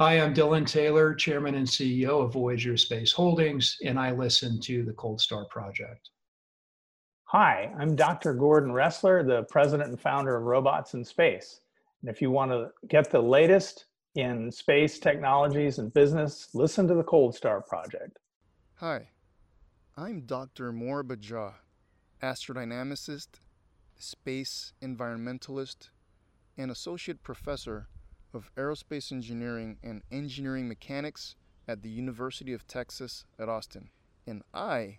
Hi, I'm Dylan Taylor, Chairman and CEO of Voyager Space Holdings, and I listen to the Cold Star Project. Hi, I'm Dr. Gordon Roesler, the President and founder of Robots in Space. And if you want to get the latest in space technologies and business, listen to the Cold Star Project. Hi, I'm Dr. Moriba Jah, astrodynamicist, space environmentalist, and associate professor of Aerospace Engineering and Engineering Mechanics at the University of Texas at Austin. And I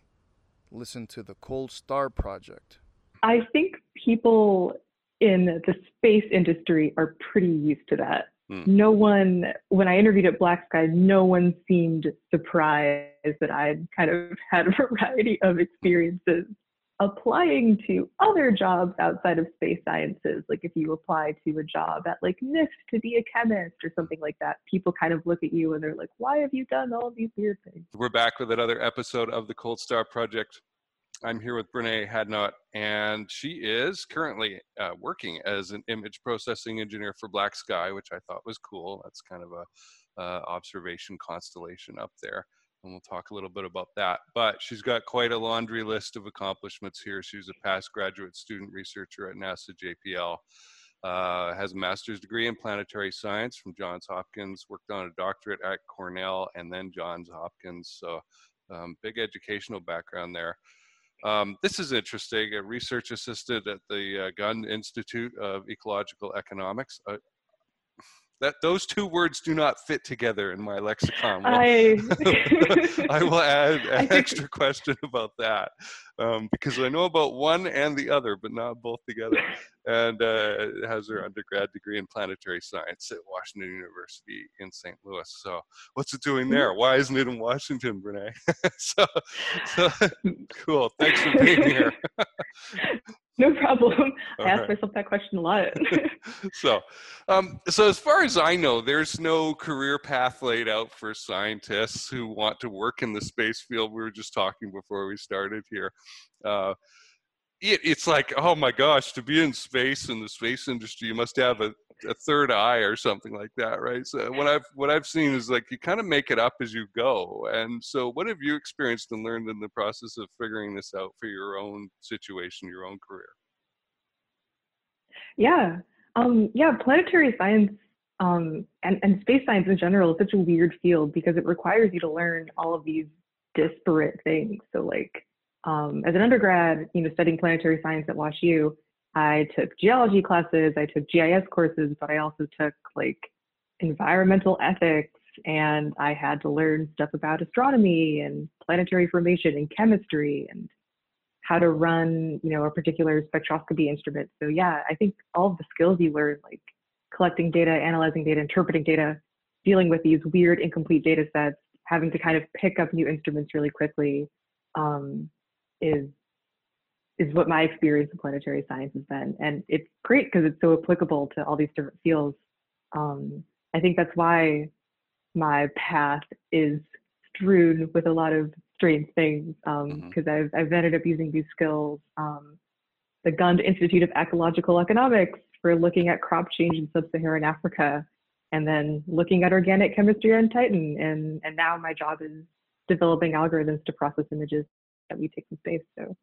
listen to the Cold Star Project. I think people in the space industry are pretty used to that. Mm. No one, when I interviewed at Black Sky, no one seemed surprised that I'd kind of had a variety of experiences applying to other jobs outside of space sciences, like if you apply to a job at like NIST to be a chemist or something like that, people kind of look at you and they're like, why have you done all these weird things? We're back with another episode of the Cold Star Project. I'm here with Brene Hadnot, and she is currently uh, working as an image processing engineer for Black Sky, which I thought was cool. That's kind of a uh, observation constellation up there and we'll talk a little bit about that. But she's got quite a laundry list of accomplishments here. She's a past graduate student researcher at NASA JPL. Uh, has a master's degree in planetary science from Johns Hopkins, worked on a doctorate at Cornell and then Johns Hopkins. So, um, big educational background there. Um, this is interesting. A research assistant at the uh, Gund Institute of Ecological Economics. Uh, that those two words do not fit together in my lexicon. Well, I, I will add an extra question about that um, because I know about one and the other, but not both together. And uh, has her undergrad degree in planetary science at Washington University in St. Louis. So, what's it doing there? Why isn't it in Washington, Brene? so, so, cool. Thanks for being here. no problem. I ask right. myself that question a lot. so, um, so as far as I know, there's no career path laid out for scientists who want to work in the space field. We were just talking before we started here. Uh, it, it's like, oh my gosh, to be in space in the space industry, you must have a, a third eye or something like that, right? So what I've what I've seen is like you kind of make it up as you go. And so, what have you experienced and learned in the process of figuring this out for your own situation, your own career? Yeah, um, yeah, planetary science um, and, and space science in general is such a weird field because it requires you to learn all of these disparate things. So like um, as an undergrad, you know, studying planetary science at WashU, I took geology classes, I took GIS courses, but I also took like environmental ethics and I had to learn stuff about astronomy and planetary formation and chemistry and how to run, you know, a particular spectroscopy instrument. So yeah, I think all of the skills you learn, like collecting data, analyzing data, interpreting data, dealing with these weird incomplete data sets, having to kind of pick up new instruments really quickly, um, is is what my experience in planetary science has been. And it's great because it's so applicable to all these different fields. Um, I think that's why my path is strewn with a lot of strange things because um, mm-hmm. I've, I've ended up using these skills. Um, the Gund Institute of Ecological Economics for looking at crop change in sub-Saharan Africa, and then looking at organic chemistry on Titan. And, and now my job is developing algorithms to process images that we take from space. So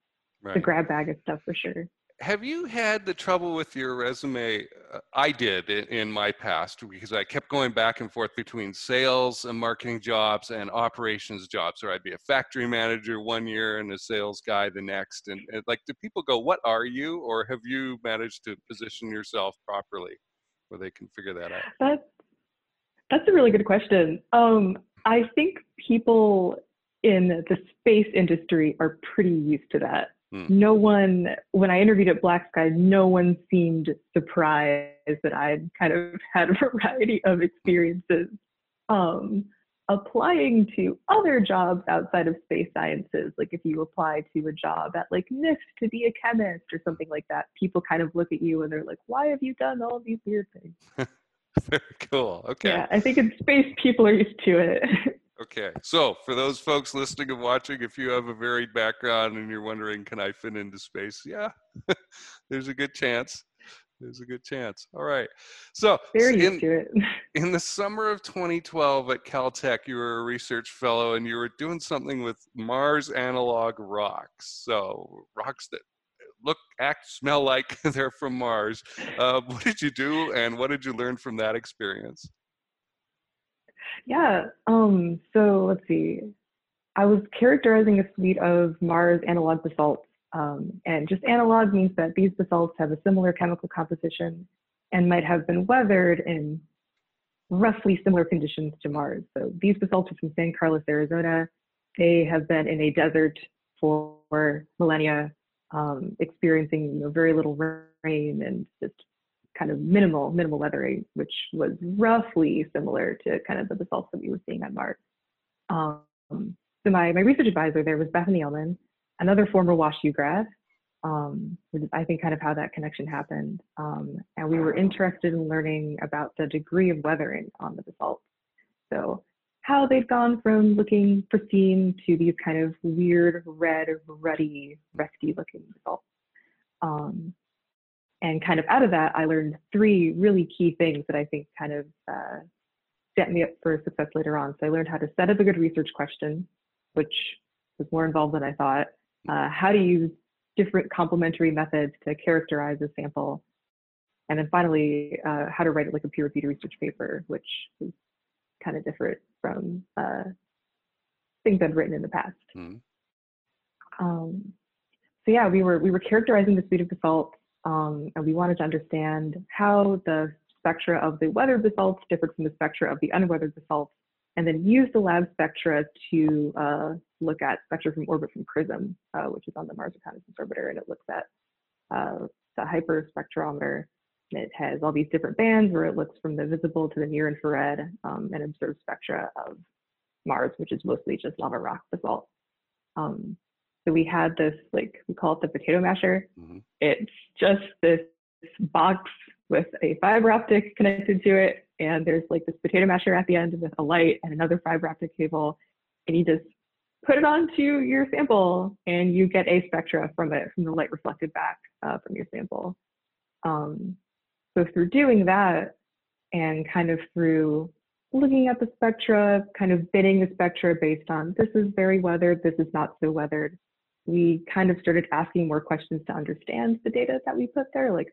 right. the grab bag of stuff for sure. Have you had the trouble with your resume? Uh, I did in, in my past because I kept going back and forth between sales and marketing jobs and operations jobs. Or I'd be a factory manager one year and a sales guy the next. And, and like, do people go, "What are you?" Or have you managed to position yourself properly where they can figure that out? That's that's a really good question. Um, I think people in the space industry are pretty used to that. Hmm. No one, when I interviewed at Black Sky, no one seemed surprised that I'd kind of had a variety of experiences um, applying to other jobs outside of space sciences. Like if you apply to a job at like NIST to be a chemist or something like that, people kind of look at you and they're like, why have you done all these weird things? Very cool. Okay. Yeah, I think in space, people are used to it. Okay, so for those folks listening and watching, if you have a varied background and you're wondering, can I fit into space? Yeah, there's a good chance. there's a good chance. All right. So Very in, used to it. in the summer of 2012 at Caltech, you were a research fellow and you were doing something with Mars analog rocks. So rocks that look, act, smell like they're from Mars. Uh, what did you do and what did you learn from that experience? Yeah. Um, so let's see. I was characterizing a suite of Mars analog basalts. Um, and just analog means that these basalts have a similar chemical composition and might have been weathered in roughly similar conditions to Mars. So these basalts are from San Carlos, Arizona. They have been in a desert for millennia, um, experiencing you know, very little rain and just kind of minimal, minimal weathering, which was roughly similar to kind of the basalts that we were seeing on Mars. Um, so my, my research advisor there was Bethany Ehlmann, another former WashU grad, um, I think kind of how that connection happened. Um, and we were interested in learning about the degree of weathering on the basalt. So how they'd gone from looking pristine to these kind of weird, red, ruddy, rusty looking basalts. Um, and kind of out of that, I learned three really key things that I think kind of uh, set me up for success later on. So I learned how to set up a good research question, which was more involved than I thought. Uh, how to use different complementary methods to characterize a sample. And then finally, uh, how to write it like a peer-reviewed research paper, which is kind of different from uh, things I've written in the past. Mm. Um, so yeah, we were we were characterizing the suite of basalts, um, and we wanted to understand how the spectra of the weathered basalts differed from the spectra of the unweathered basalts, and then use the lab spectra to uh, look at spectra from orbit from CRISM, uh, which is on the Mars Reconnaissance Orbiter, and it looks at uh, the hyperspectrometer. It has all these different bands where it looks from the visible to the near infrared um, and observes spectra of Mars, which is mostly just lava rock basalt. Um, so we had this, like, we call it the potato masher. Mm-hmm. It's just this box with a fiber optic connected to it. And there's like this potato masher at the end with a light and another fiber optic cable. And you just put it onto your sample and you get a spectra from it, from the light reflected back uh, from your sample. Um, so through doing that and kind of through looking at the spectra, kind of bidding the spectra based on this is very weathered, this is not so weathered, we kind of started asking more questions to understand the data that we put there, like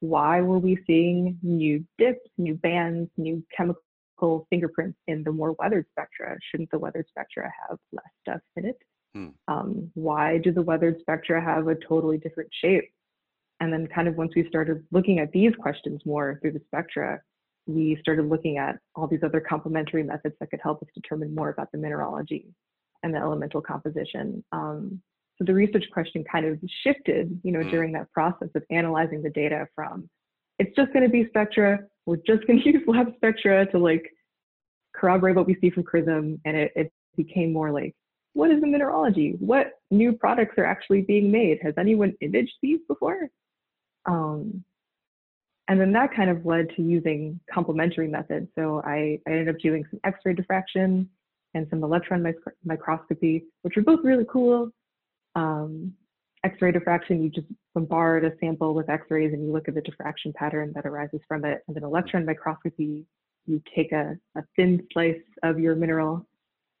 why were we seeing new dips, new bands, new chemical fingerprints in the more weathered spectra? Shouldn't the weathered spectra have less stuff in it? Hmm. Um, why do the weathered spectra have a totally different shape? And then, kind of once we started looking at these questions more through the spectra, we started looking at all these other complementary methods that could help us determine more about the mineralogy and the elemental composition. Um, so the research question kind of shifted, you know, hmm. during that process of analyzing the data from it's just going to be spectra. We're just going to use lab spectra to like corroborate what we see from CRISM. And it, it became more like, what is the mineralogy? What new products are actually being made? Has anyone imaged these before? Um, and then that kind of led to using complementary methods. So I, I ended up doing some X-ray diffraction and some electron mic microscopy, which were both really cool. Um, X-ray diffraction, you just bombard a sample with X-rays and you look at the diffraction pattern that arises from it. And then electron microscopy, you take a, a thin slice of your mineral,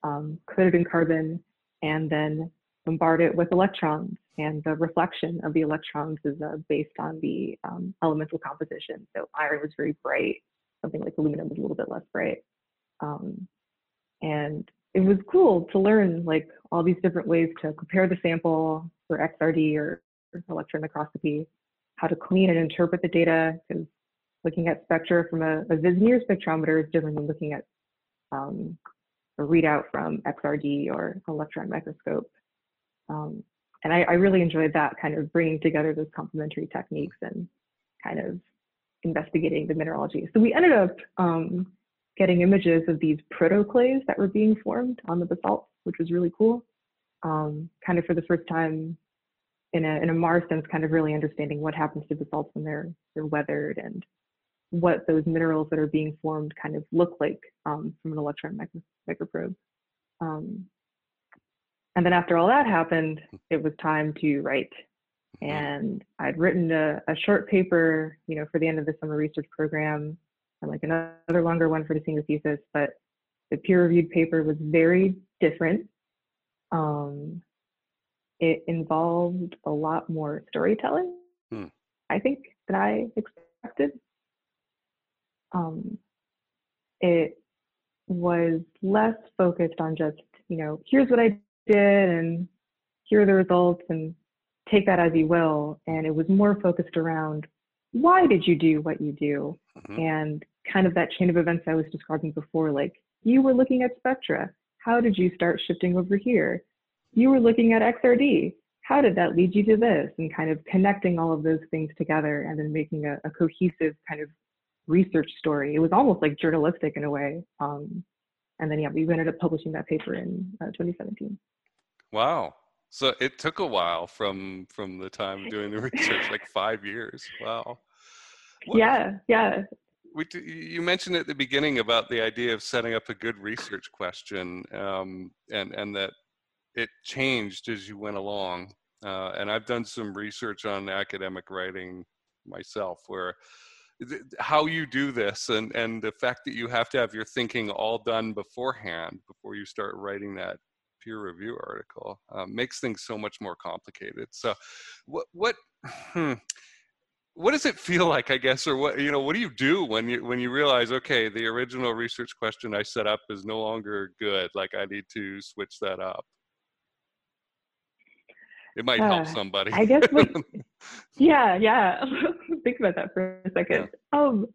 um, coat it in carbon, and then bombard it with electrons. And the reflection of the electrons is uh, based on the um, elemental composition. So iron was very bright, something like aluminum was a little bit less bright. Um, and it was cool to learn like all these different ways to prepare the sample for XRD or electron microscopy, how to clean and interpret the data, because looking at spectra from a, a Vis-NIR spectrometer is different than looking at um, a readout from XRD or electron microscope. Um, and I, I, really enjoyed that kind of bringing together those complementary techniques and kind of investigating the mineralogy. So we ended up um, getting images of these protoclays that were being formed on the basalt, which was really cool. Um, kind of for the first time in a, in a Mars sense, kind of really understanding what happens to basalts when they're, they're weathered and what those minerals that are being formed kind of look like um, from an electron micro, microprobe. Um, and then after all that happened, it was time to write Mm-hmm. And I'd written a, a short paper, you know, for the end of the summer research program and like another longer one for the senior thesis, but the peer reviewed paper was very different. Um, it involved a lot more storytelling, hmm. I think, than I expected. Um, it was less focused on just, you know, here's what I did and here are the results and take that as you will. And it was more focused around why did you do what you do? Mm-hmm. And kind of that chain of events I was describing before, like you were looking at spectra. How did you start shifting over here? You were looking at XRD. How did that lead you to this? And kind of connecting all of those things together and then making a, a cohesive kind of research story. It was almost like journalistic in a way. Um, and then, yeah, we ended up publishing that paper in uh, 2017. Wow. So it took a while from from the time doing the research, like five years. Wow. What, yeah, yeah we, you mentioned at the beginning about the idea of setting up a good research question, um, and and that it changed as you went along. Uh, and I've done some research on academic writing myself, where th- how you do this and and the fact that you have to have your thinking all done beforehand before you start writing that peer review article um, makes things so much more complicated. So, what what hmm, what does it feel like i guess or what you know what do you do when you when you realize okay the original research question i set up is no longer good like i need to switch that up it might uh, help somebody. I guess what, yeah yeah. Think about that for a second. Yeah. um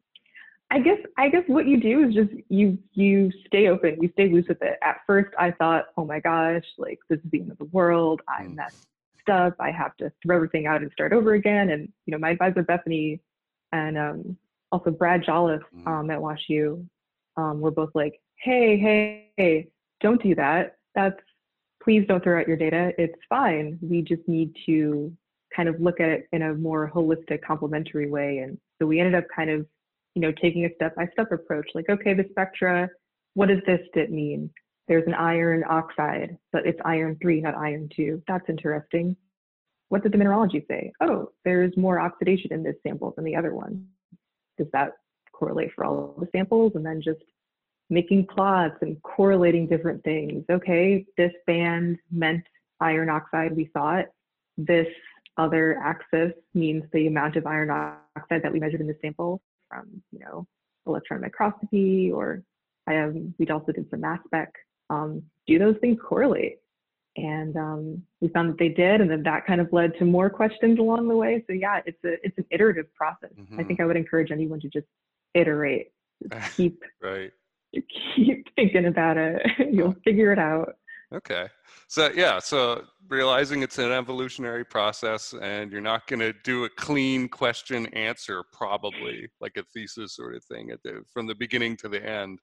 i guess i guess what you do is just you you stay open you stay loose with it. At first i thought oh my gosh like this is the end of the world. I'm mm stuff. I have to throw everything out and start over again. And you know, my advisor Bethany and um, also Brad Jolliff mm. um, at WashU um, were both like, "Hey, hey, hey, don't do that. That's please don't throw out your data. It's fine. We just need to kind of look at it in a more holistic, complementary way." And so we ended up kind of, you know, taking a step-by-step approach. Like, okay, the spectra. What does this DIT mean? There's an iron oxide, but it's iron 3, not iron 2. That's interesting. What did the mineralogy say? Oh, there's more oxidation in this sample than the other one. Does that correlate for all the samples? And then just making plots and correlating different things. Okay, this band meant iron oxide, we thought. This other axis means the amount of iron oxide that we measured in the sample from, you know, electron microscopy or I have, we also did some mass spec um, do those things correlate? And um, we found that they did, and then that kind of led to more questions along the way. So yeah, it's a it's an iterative process. Mm-hmm. I think I would encourage anyone to just iterate, just keep right, keep thinking about it. You'll figure it out. Okay. So yeah, so realizing it's an evolutionary process and you're not going to do a clean question answer probably like a thesis sort of thing at the, from the beginning to the end.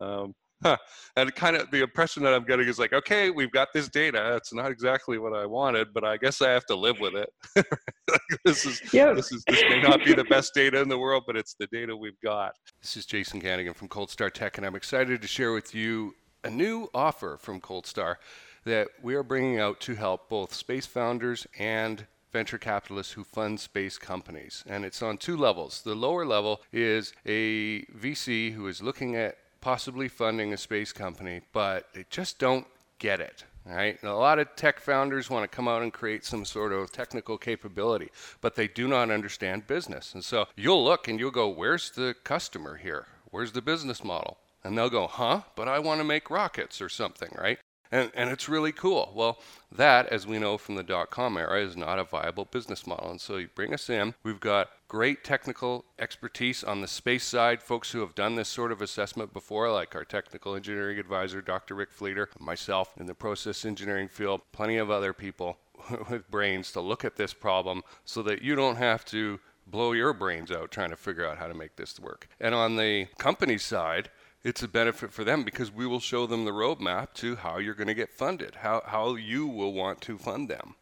Um, Huh. And kind of the impression that I'm getting is like, okay, we've got this data. It's not exactly what I wanted, but I guess I have to live with it. this is yep. this is this may not be the best data in the world, but it's the data we've got. This is Jason Kanigan from Cold Star Tech, and I'm excited to share with you a new offer from Cold Star that we are bringing out to help both space founders and venture capitalists who fund space companies. And it's on two levels. The lower level is a VC who is looking at possibly funding a space company, but they just don't get it. Right? And a lot of tech founders want to come out and create some sort of technical capability, but they do not understand business. And so you'll look and you'll go, Where's the customer here? Where's the business model? And they'll go, Huh? But I want to make rockets or something, right? And, and it's really cool. Well, that, as we know from the dot com era, is not a viable business model. And so you bring us in. We've got great technical expertise on the space side, folks who have done this sort of assessment before, like our technical engineering advisor, Dr. Rick Fleeter, myself in the process engineering field, plenty of other people with brains to look at this problem so that you don't have to blow your brains out trying to figure out how to make this work. And on the company side, it's a benefit for them because we will show them the roadmap to how you're going to get funded, how, how you will want to fund them,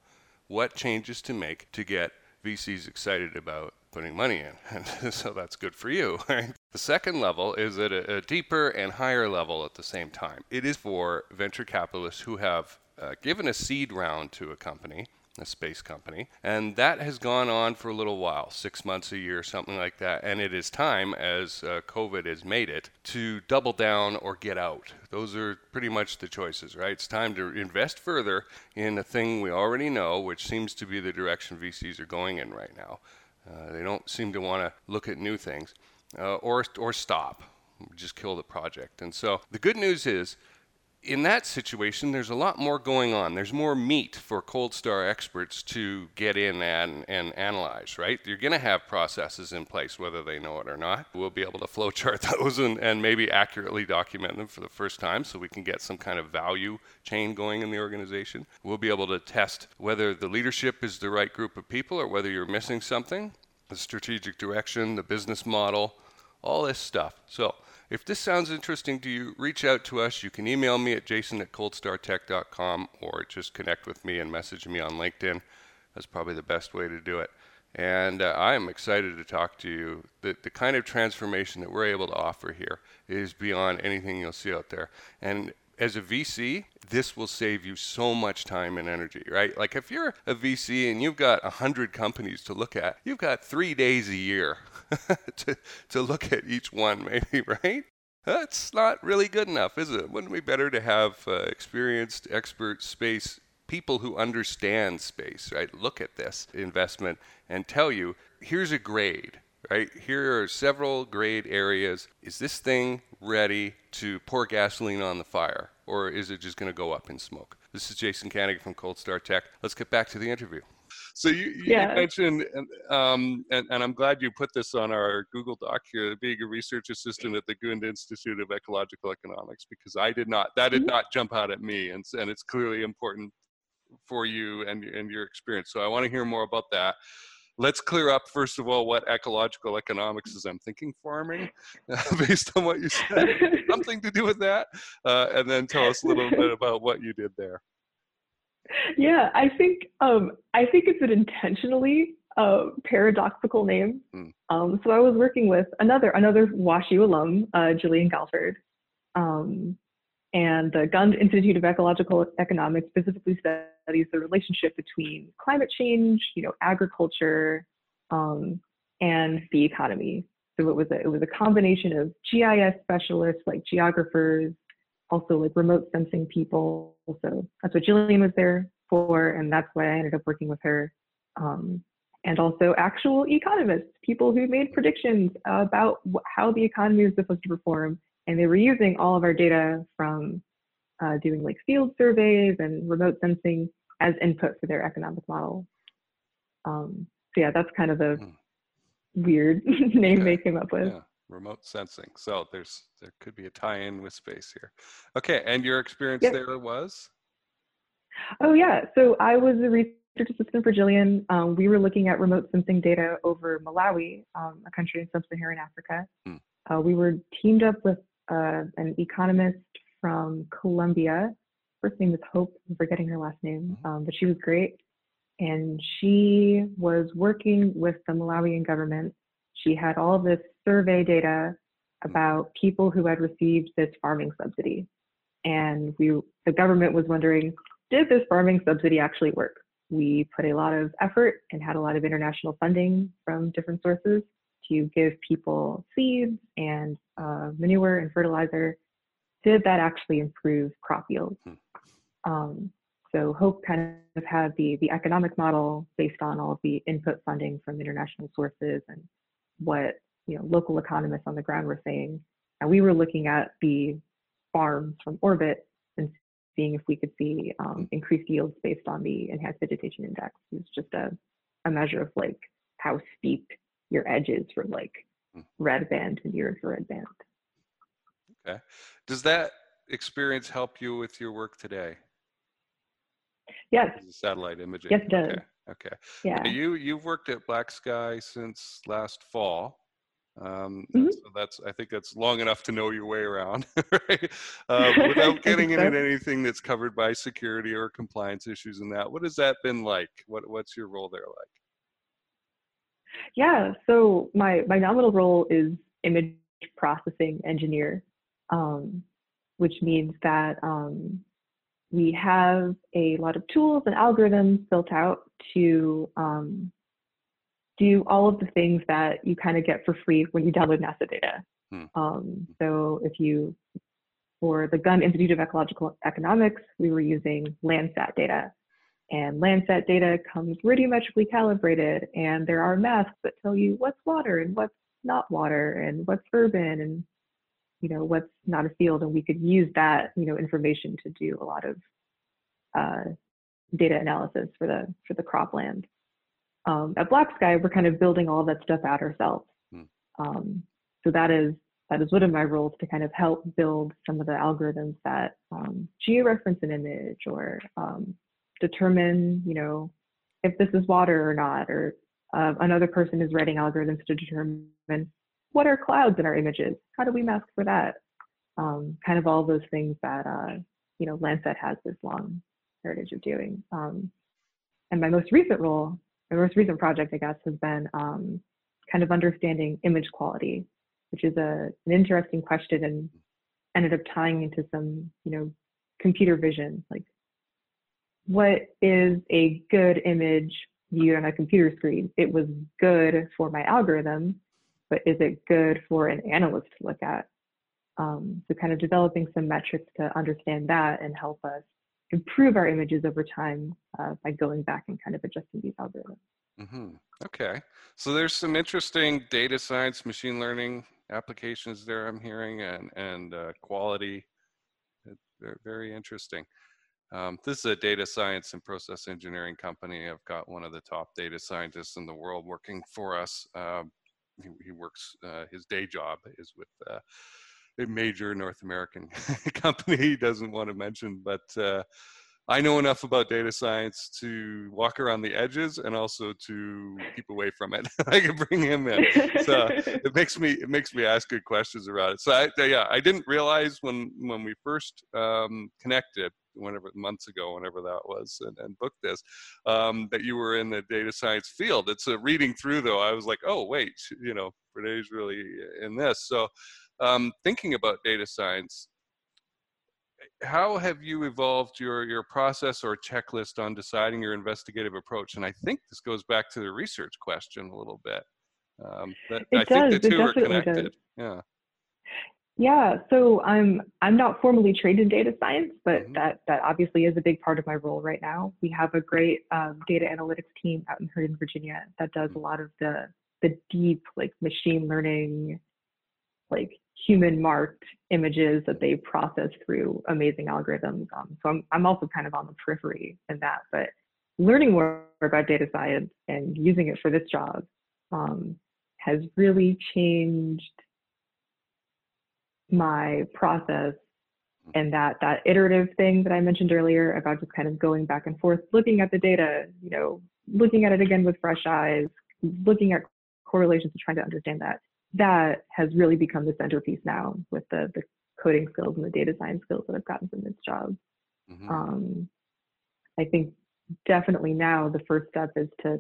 what changes to make to get VCs excited about putting money in. And so that's good for you. Right? The second level is at a, a, deeper and higher level at the same time. It is for venture capitalists who have uh, given a seed round to a company a space company. And that has gone on for a little while six months, a year, something like that. And it is time, as uh, COVID has made it, to double down or get out. Those are pretty much the choices, right? It's time to invest further in a thing we already know, which seems to be the direction VCs are going in right now. Uh, they don't seem to want to look at new things uh, or, or stop, just kill the project. And so the good news is in that situation, there's a lot more going on. There's more meat for cold star experts to get in and, and analyze, right? You're going to have processes in place, whether they know it or not. We'll be able to flowchart those and, and maybe accurately document them for the first time so we can get some kind of value chain going in the organization. We'll be able to test whether the leadership is the right group of people or whether you're missing something, the strategic direction, the business model, all this stuff. So, if this sounds interesting to you, reach out to us. You can email me at jason at coldstartech.com or just connect with me and message me on LinkedIn. That's probably the best way to do it. And uh, I am excited to talk to you. The, the kind of transformation that we're able to offer here is beyond anything you'll see out there. And as a VC, this will save you so much time and energy, right? Like if you're a VC and you've got 100 companies to look at, you've got three days a year to, to look at each one, maybe, right? That's not really good enough, is it? Wouldn't it be better to have uh, experienced, expert space people who understand space, right? Look at this investment and tell you here's a grade, right? Here are several grade areas. Is this thing ready to pour gasoline on the fire, or is it just going to go up in smoke? This is Jason Kanigan from Cold Star Tech. Let's get back to the interview. So you, you yeah. mentioned, um, and, and, I'm glad you put this on our Google Doc here, being a research assistant at the Gund Institute of Ecological Economics, because I did not, that did mm-hmm. not jump out at me, and, and it's clearly important for you and, and your experience. So I want to hear more about that. Let's clear up, first of all, what ecological economics is. I'm thinking farming, based on what you said, something to do with that. Uh, and then tell us a little bit about what you did there yeah, I think um, I think it's an intentionally uh, paradoxical name. Mm. Um, so I was working with another another WashU alum, uh, Gillian Galford, um, and the Gund Institute of Ecological Economics specifically studies the relationship between climate change, you know, agriculture, um, and the economy. So it was a, it was a combination of GIS specialists like geographers, also like remote sensing people. So that's what Gillian was there for, and that's why I ended up working with her. Um, and also actual economists, people who made predictions about how the economy was supposed to perform. And they were using all of our data from uh, doing like field surveys and remote sensing as input for their economic model. Um, so yeah, that's kind of the hmm. weird name they came up with. Yeah remote sensing. So there's there could be a tie-in with space here. Okay, and your experience yep. there was? Oh yeah, so I was a research assistant for Gillian. Um, we were looking at remote sensing data over Malawi, um, a country in sub-Saharan Africa. Hmm. Uh, we were teamed up with uh, an economist from Colombia. First name is Hope. I'm forgetting her last name, mm-hmm. um, but she was great. And she was working with the Malawian government she had all this survey data about people who had received this farming subsidy. And we, the government was wondering, did this farming subsidy actually work? We put a lot of effort and had a lot of international funding from different sources to give people seeds and uh, manure and fertilizer. Did that actually improve crop yields? Hmm. Um, so Hope kind of had the, the economic model based on all of the input funding from international sources and what you know local economists on the ground were saying, and we were looking at the farms from orbit and seeing if we could see um, increased yields based on the enhanced vegetation index. It's just a, a measure of like how steep your edge is from like hmm. red band to near infrared band. Okay. Does that experience help you with your work today? Yes. Satellite imaging. Yes, it does. Okay. Okay. Yeah. You you've worked at Black Sky since last fall. Um, mm-hmm. so that's I think that's long enough to know your way around, right? Uh, without getting into so. anything that's covered by security or compliance issues and that. What has that been like? What what's your role there like? Yeah. So my my nominal role is image processing engineer, um, which means that um, we have a lot of tools and algorithms built out to um, do all of the things that you kind of get for free when you download NASA data. Hmm. Um, so if you, for the Gund Institute of Ecological Economics, we were using Landsat data. And Landsat data comes radiometrically calibrated, and there are masks that tell you what's water and what's not water, and what's urban, and you know what's not a field. And we could use that you know information to do a lot of uh, data analysis for the for the cropland. Um, at Black Sky, we're kind of building all that stuff out ourselves. Hmm. Um, so that is that is one of my roles to kind of help build some of the algorithms that um, georeference an image or um, determine, you know, if this is water or not, or uh, another person is writing algorithms to determine what are clouds in our images? How do we mask for that? Um, kind of all those things that, uh, you know, Landsat has this long heritage of doing. Um, and my most recent role, my most recent project, I guess, has been um, kind of understanding image quality, which is a, an interesting question and ended up tying into some, you know, computer vision, like what is a good image viewed on a computer screen? It was good for my algorithm, but is it good for an analyst to look at? Um, so kind of developing some metrics to understand that and help us improve our images over time uh, by going back and kind of adjusting these algorithms. Mm-hmm. Okay, so there's some interesting data science, machine learning applications there. I'm hearing, and and uh, quality. They're very interesting. Um, this is a data science and process engineering company. I've got one of the top data scientists in the world working for us. Um, he, he, works, uh, his day job is with uh, a major North American company he doesn't want to mention, but uh, I know enough about data science to walk around the edges and also to keep away from it. I can bring him in, so it makes me it makes me ask good questions about it. So I, yeah, I didn't realize when when we first um, connected, whenever months ago, whenever that was, and, and booked this, um, that you were in the data science field. It's a reading through though. I was like, oh wait, you know, Brené's really in this. So um, thinking about data science how have you evolved your your process or checklist on deciding your investigative approach? And I think this goes back to the research question a little bit. Um, it I does. think the two are connected. Does. Yeah. Yeah, so I'm I'm not formally trained in data science, but mm-hmm. that that obviously is a big part of my role right now. We have a great um, data analytics team out in Herndon, Virginia, that does mm-hmm. a lot of the the deep like machine learning, like human marked images that they process through amazing algorithms. Um, so I'm, I'm also kind of on the periphery in that, but learning more about data science and using it for this job um, has really changed my process and that that iterative thing that I mentioned earlier about just kind of going back and forth, looking at the data, you know, looking at it again with fresh eyes, looking at correlations and trying to understand that that has really become the centerpiece now with the, the coding skills and the data science skills that I've gotten from this job. Mm-hmm. Um, I think definitely now the first step is to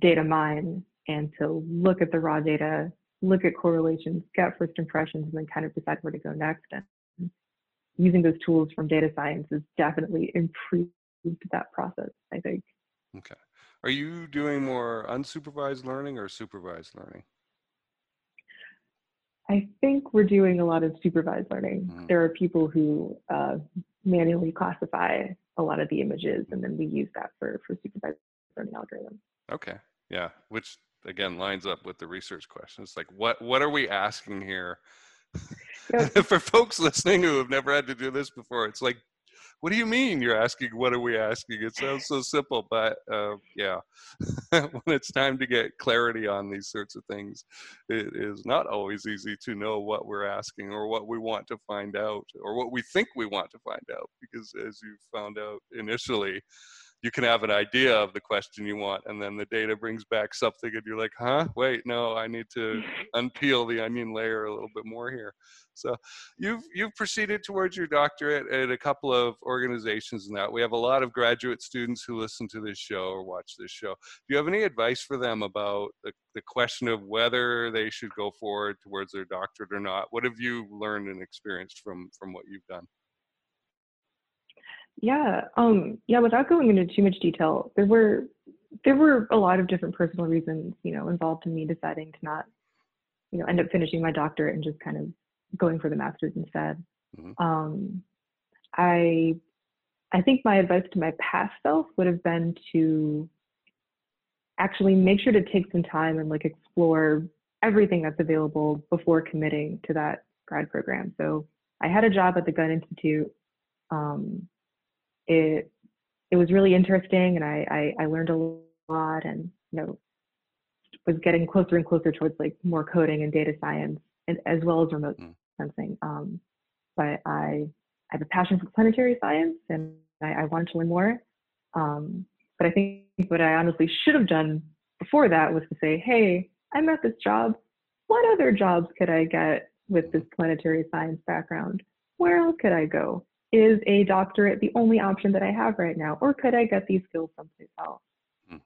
data mine and to look at the raw data, look at correlations, get first impressions, and then kind of decide where to go next. And using those tools from data science has definitely improved that process, I think. Okay. Are you doing more unsupervised learning or supervised learning? I think we're doing a lot of supervised learning. Mm-hmm. There are people who uh, manually classify a lot of the images, and then we use that for for supervised learning algorithms. Okay, yeah, which again lines up with the research question. It's like, what what are we asking here? For folks listening who have never had to do this before, it's like what do you mean you're asking what are we asking? It sounds so simple but uh, yeah. When it's time to get clarity on these sorts of things it is not always easy to know what we're asking or what we want to find out or what we think we want to find out because as you found out initially you can have an idea of the question you want and then the data brings back something and you're like huh? Wait no i need to unpeel the onion layer a little bit more here. So you've you've proceeded towards your doctorate at a couple of organizations and that. We have a lot of graduate students who listen to this show or watch this show. Do you have any advice for them about the, the question of whether they should go forward towards their doctorate or not? What have you learned and experienced from from what you've done Yeah, um, yeah. Without going into too much detail, there were there were a lot of different personal reasons, you know, involved in me deciding to not, you know, end up finishing my doctorate and just kind of going for the master's instead. Mm-hmm. Um, I I think my advice to my past self would have been to actually make sure to take some time and like explore everything that's available before committing to that grad program. So I had a job at the Gund Institute. Um, it it was really interesting, and I, I I learned a lot, and you know was getting closer and closer towards like more coding and data science, and as well as remote mm. sensing. Um, but I I have a passion for planetary science, and I, I wanted to learn more. Um, but I think what I honestly should have done before that was to say, hey, I'm at this job. What other jobs could I get with this planetary science background? Where else could I go? Is a doctorate the only option that I have right now? Or could I get these skills someplace else? Hmm.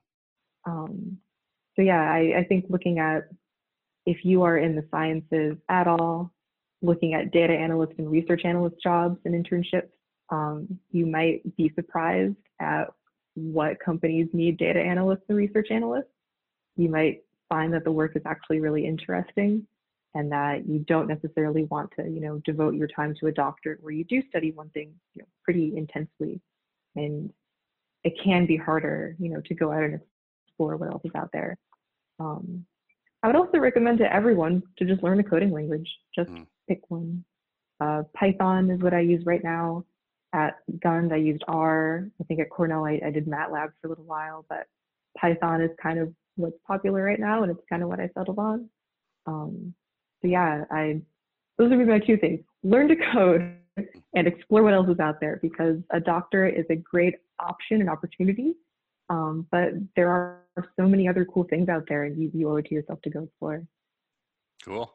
Um, so, yeah, I, I think looking at if you are in the sciences at all, looking at data analyst and research analyst jobs and internships, um, you might be surprised at what companies need data analysts and research analysts. You might find that the work is actually really interesting and that you don't necessarily want to, you know, devote your time to a doctorate where you do study one thing you know, pretty intensely. And it can be harder, you know, to go out and explore what else is out there. Um, I would also recommend to everyone to just learn a coding language. Just mm. pick one. Uh, Python is what I use right now. At Gund, I used R. I think at Cornell, I, I did MATLAB for a little while, but Python is kind of what's popular right now, and it's kind of what I settled on. Um, so yeah, I those would be my two things: learn to code and explore what else is out there. Because a doctorate is a great option and opportunity, um, but there are so many other cool things out there, and you, you owe it to yourself to go explore. Cool.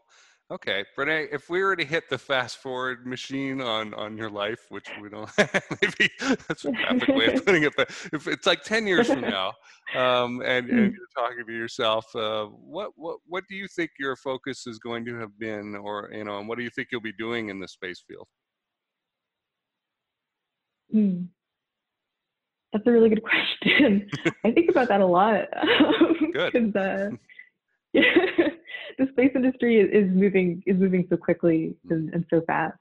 Okay, Brene, if we were to hit the fast forward machine on on your life, which we don't, maybe that's a graphic way of putting it, but if it's like ten years from now, um, and, and hmm. you're talking to yourself, uh, what what what do you think your focus is going to have been, or you know, and what do you think you'll be doing in the space field? Hmm. That's a really good question. I think about that a lot. Good. Uh, the space industry is, is, moving is moving so quickly and, and so fast.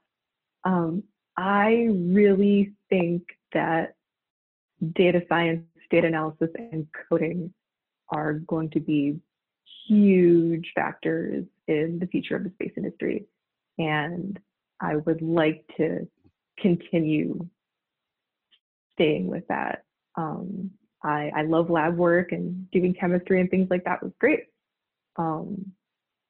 Um, I really think that data science, data analysis, and coding are going to be huge factors in the future of the space industry. And I would like to continue staying with that. Um, I, I love lab work and doing chemistry and things like that was great. Um,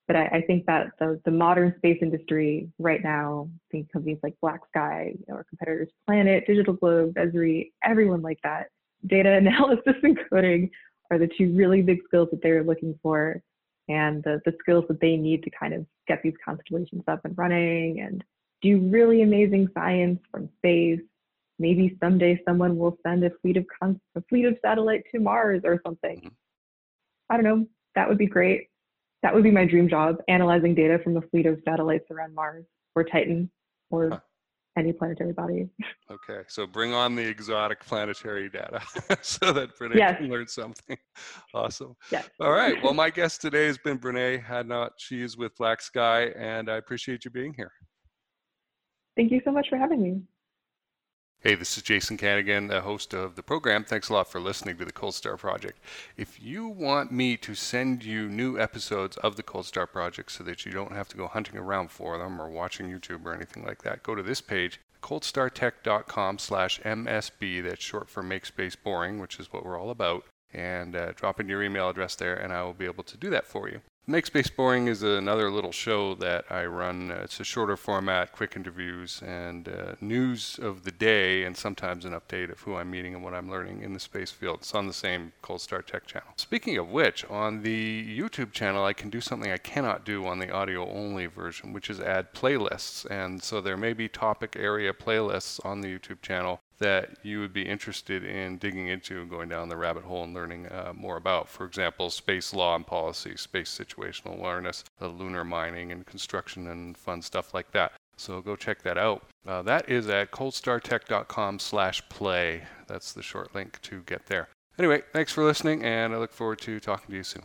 but I, I, think that the, the modern space industry right now, I think companies like Black Sky, our competitors Planet, Digital Globe, Esri, everyone like that, data analysis and coding are the two really big skills that they're looking for and the, the skills that they need to kind of get these constellations up and running and do really amazing science from space. Maybe someday someone will send a fleet of con- a fleet of satellites to Mars or something. Mm-hmm. I don't know. That would be great that would be my dream job analyzing data from a fleet of satellites around Mars or Titan or huh. any planetary body. Okay, so bring on the exotic planetary data so that Brene yes. can learn something. Awesome. Yes. All right. Well, my guest today has been Brene Hadnot. She is with Black Sky, and I appreciate you being here. Thank you so much for having me. Hey, this is Jason Kanigan, the host of the program. Thanks a lot for listening to the Cold Star Project. If you want me to send you new episodes of the Cold Star Project so that you don't have to go hunting around for them or watching YouTube or anything like that, go to this page, coldstartech.com slash MSB. That's short for Make Space Boring, which is what we're all about. And uh, drop in your email address there, and I will be able to do that for you. Make Space Boring is another little show that I run. Uh, it's a shorter format, quick interviews, and uh, news of the day, and sometimes an update of who I'm meeting and what I'm learning in the space field. It's on the same Cold Star Tech channel. Speaking of which, on the YouTube channel, I can do something I cannot do on the audio only version, which is add playlists. And so there may be topic area playlists on the YouTube channel that you would be interested in digging into and going down the rabbit hole and learning uh, more about. For example, space law and policy, space situational awareness, the lunar mining and construction and fun stuff like that. So go check that out. Uh, that is at coldstartech.com slash play. That's the short link to get there. Anyway, thanks for listening, and I look forward to talking to you soon.